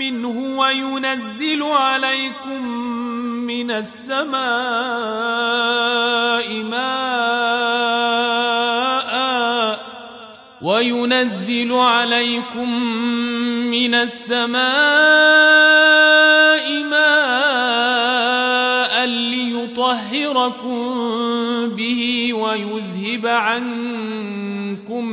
منه وينزل عليكم من السماء ماء وينزل عليكم من السماء ماء ليطهركم به ويذهب عنكم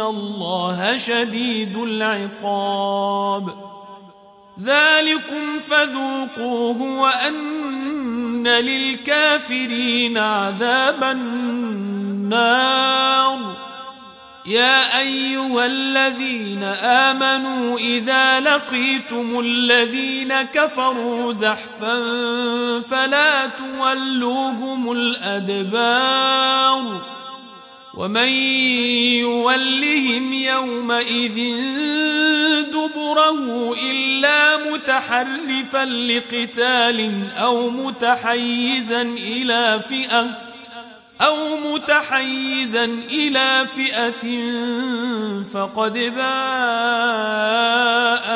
الله شديد العقاب ذلكم فذوقوه وأن للكافرين عذاب النار يا أيها الذين آمنوا إذا لقيتم الذين كفروا زحفا فلا تولوهم الأدبار ومن يولهم يومئذ دبره إلا متحرفا لقتال أو متحيزا إلى فئة أو متحيزا إلى فئة فقد باء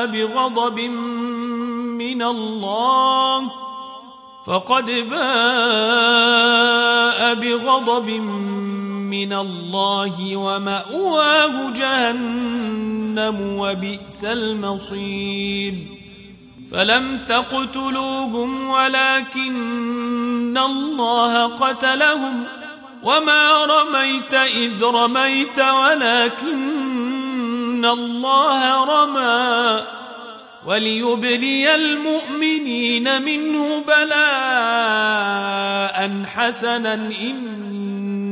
بغضب من الله فقد باء بغضب من الله ومأواه جهنم وبئس المصير. فلم تقتلوهم ولكن الله قتلهم. وما رميت إذ رميت ولكن الله رمى. وليبلي المؤمنين منه بلاء حسنا إن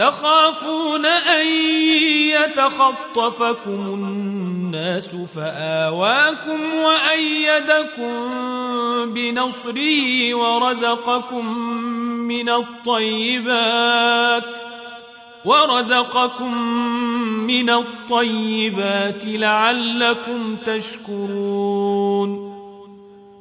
تخافون أن يتخطفكم الناس فآواكم وأيدكم بنصره ورزقكم من الطيبات ۖ ورزقكم من الطيبات لعلكم تشكرون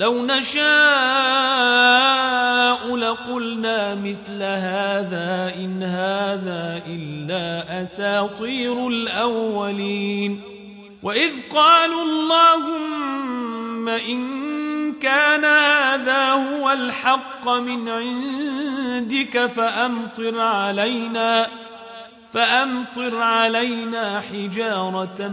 لو نشاء لقلنا مثل هذا إن هذا إلا أساطير الأولين. وإذ قالوا اللهم إن كان هذا هو الحق من عندك فأمطر علينا فأمطر علينا حجارة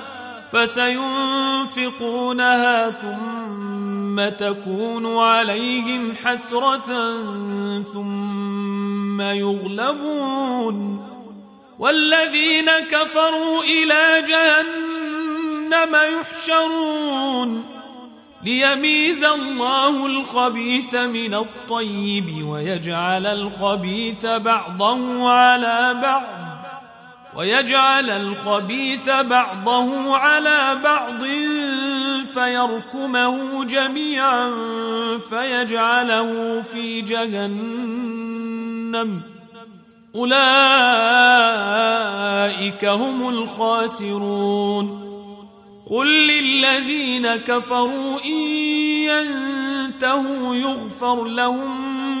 فسينفقونها ثم تكون عليهم حسرة ثم يغلبون. والذين كفروا إلى جهنم يحشرون. ليميز الله الخبيث من الطيب ويجعل الخبيث بعضه على بعض. ويجعل الخبيث بعضه على بعض فيركمه جميعا فيجعله في جهنم. أولئك هم الخاسرون. قل للذين كفروا إن ينتهوا يغفر لهم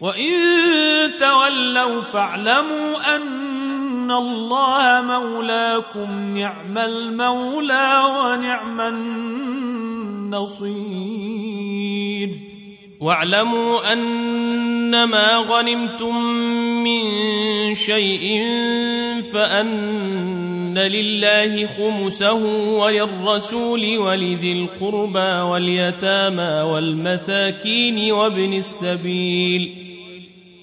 وإن تولوا فاعلموا أن الله مولاكم نعم المولى ونعم النصير واعلموا أنما غنمتم من شيء فأن لله خمسه وللرسول ولذي القربى واليتامى والمساكين وابن السبيل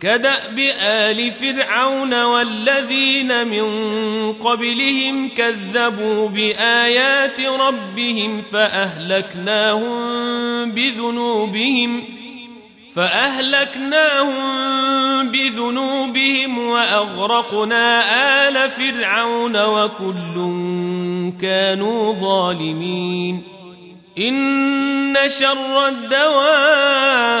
كدأب آل فرعون والذين من قبلهم كذبوا بآيات ربهم فأهلكناهم بذنوبهم فأهلكناهم بذنوبهم وأغرقنا آل فرعون وكل كانوا ظالمين إن شر الدواب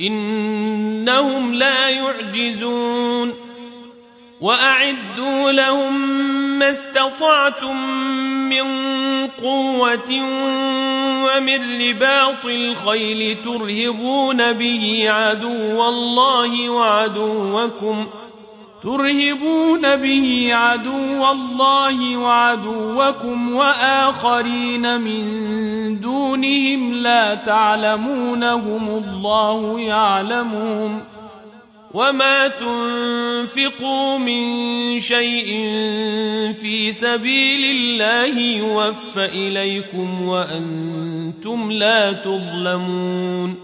إنهم لا يعجزون وأعدوا لهم ما استطعتم من قوة ومن رباط الخيل ترهبون به عدو الله وعدوكم ترهبون به عدو الله وعدوكم وآخرين من دونهم لا تعلمونهم الله يعلمهم وما تنفقوا من شيء في سبيل الله يوفى إليكم وأنتم لا تظلمون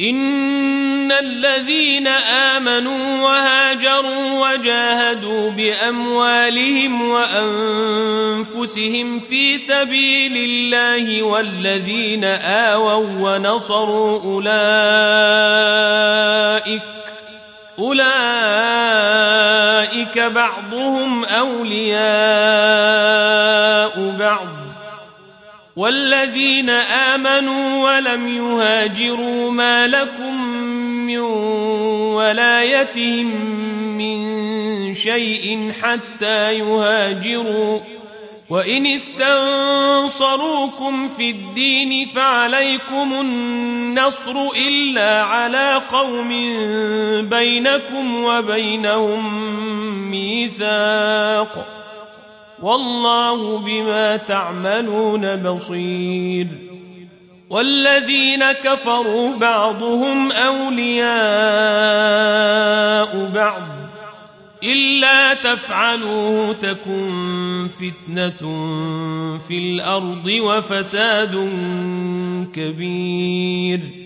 ان الذين امنوا وهاجروا وجاهدوا باموالهم وانفسهم في سبيل الله والذين اووا ونصروا اولئك أولئك بعضهم أولياء بعض والذين آمنوا ولم يهاجروا ما لكم من ولايتهم من شيء حتى يهاجروا وإن استنصروكم في الدين فعليكم النصر إلا على قوم بينكم وبينهم ميثاق والله بما تعملون بصير. والذين كفروا بعضهم أولياء بعض. إلا تفعلوه تكن فتنة في الأرض وفساد كبير.